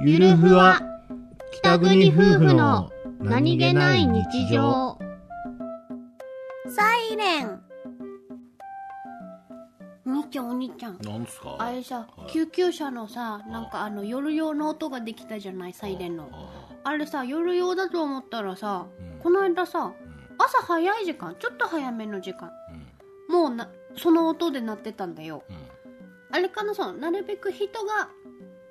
ゆるふわ。北国夫婦の何気ない日常。サイレン。お兄ちゃんお兄ちゃん。なんですか？あれさ、はい。救急車のさなんかあの夜用の音ができたじゃない？サイレンの。ああれさ夜用だと思ったらさうん。この間さうん。朝早い時間ちょっと早めの時間。うん。もうなその音で鳴ってたんだよ。うん。あれかなそのなるべく人が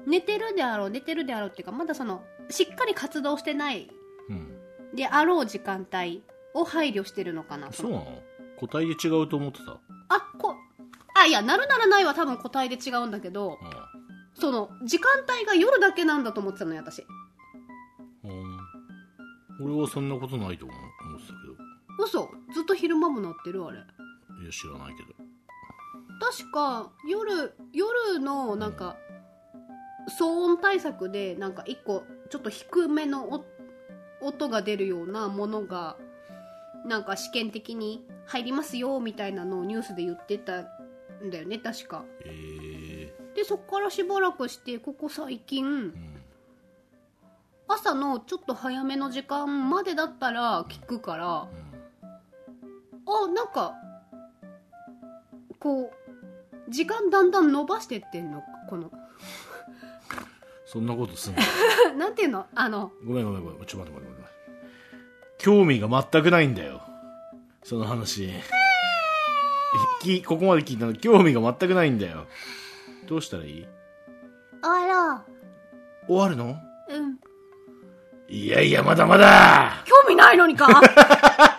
寝てるであろう寝てるであろうっていうかまだそのしっかり活動してないうん。であろう時間帯を配慮してるのかなそうなの？個体で違うと思ってた？あこあいやなるならないは多分個体で違うんだけどその時間帯が夜だけなんだと思ってたのよ私。うん。うん俺はそんなことないと思思ってた嘘？ずっと昼間も鳴ってるあれ。けどいや知らないけど。確か夜夜のなんか騒音対策でなんか一個ちょっと低めのお音が出るようなものがなんか試験的に入りますよみたいなのをニュースで言ってたんだよね確か。ええでそっからしばらくしてここ最近うん。朝のちょっと早めの時間までだったら聞くからうん。あなんかこう時間だんだん伸ばしてってんのこのそんなことすんの？なんていうの？あの。ごめんごめんごめんちょっと待って待って待って。興味が全くないんだよ。その話。きここまで聞いたの。興味が全くないんだよ。どうしたらいい？あら終わるの？うん。いやいやまだまだ！興味ないのにか？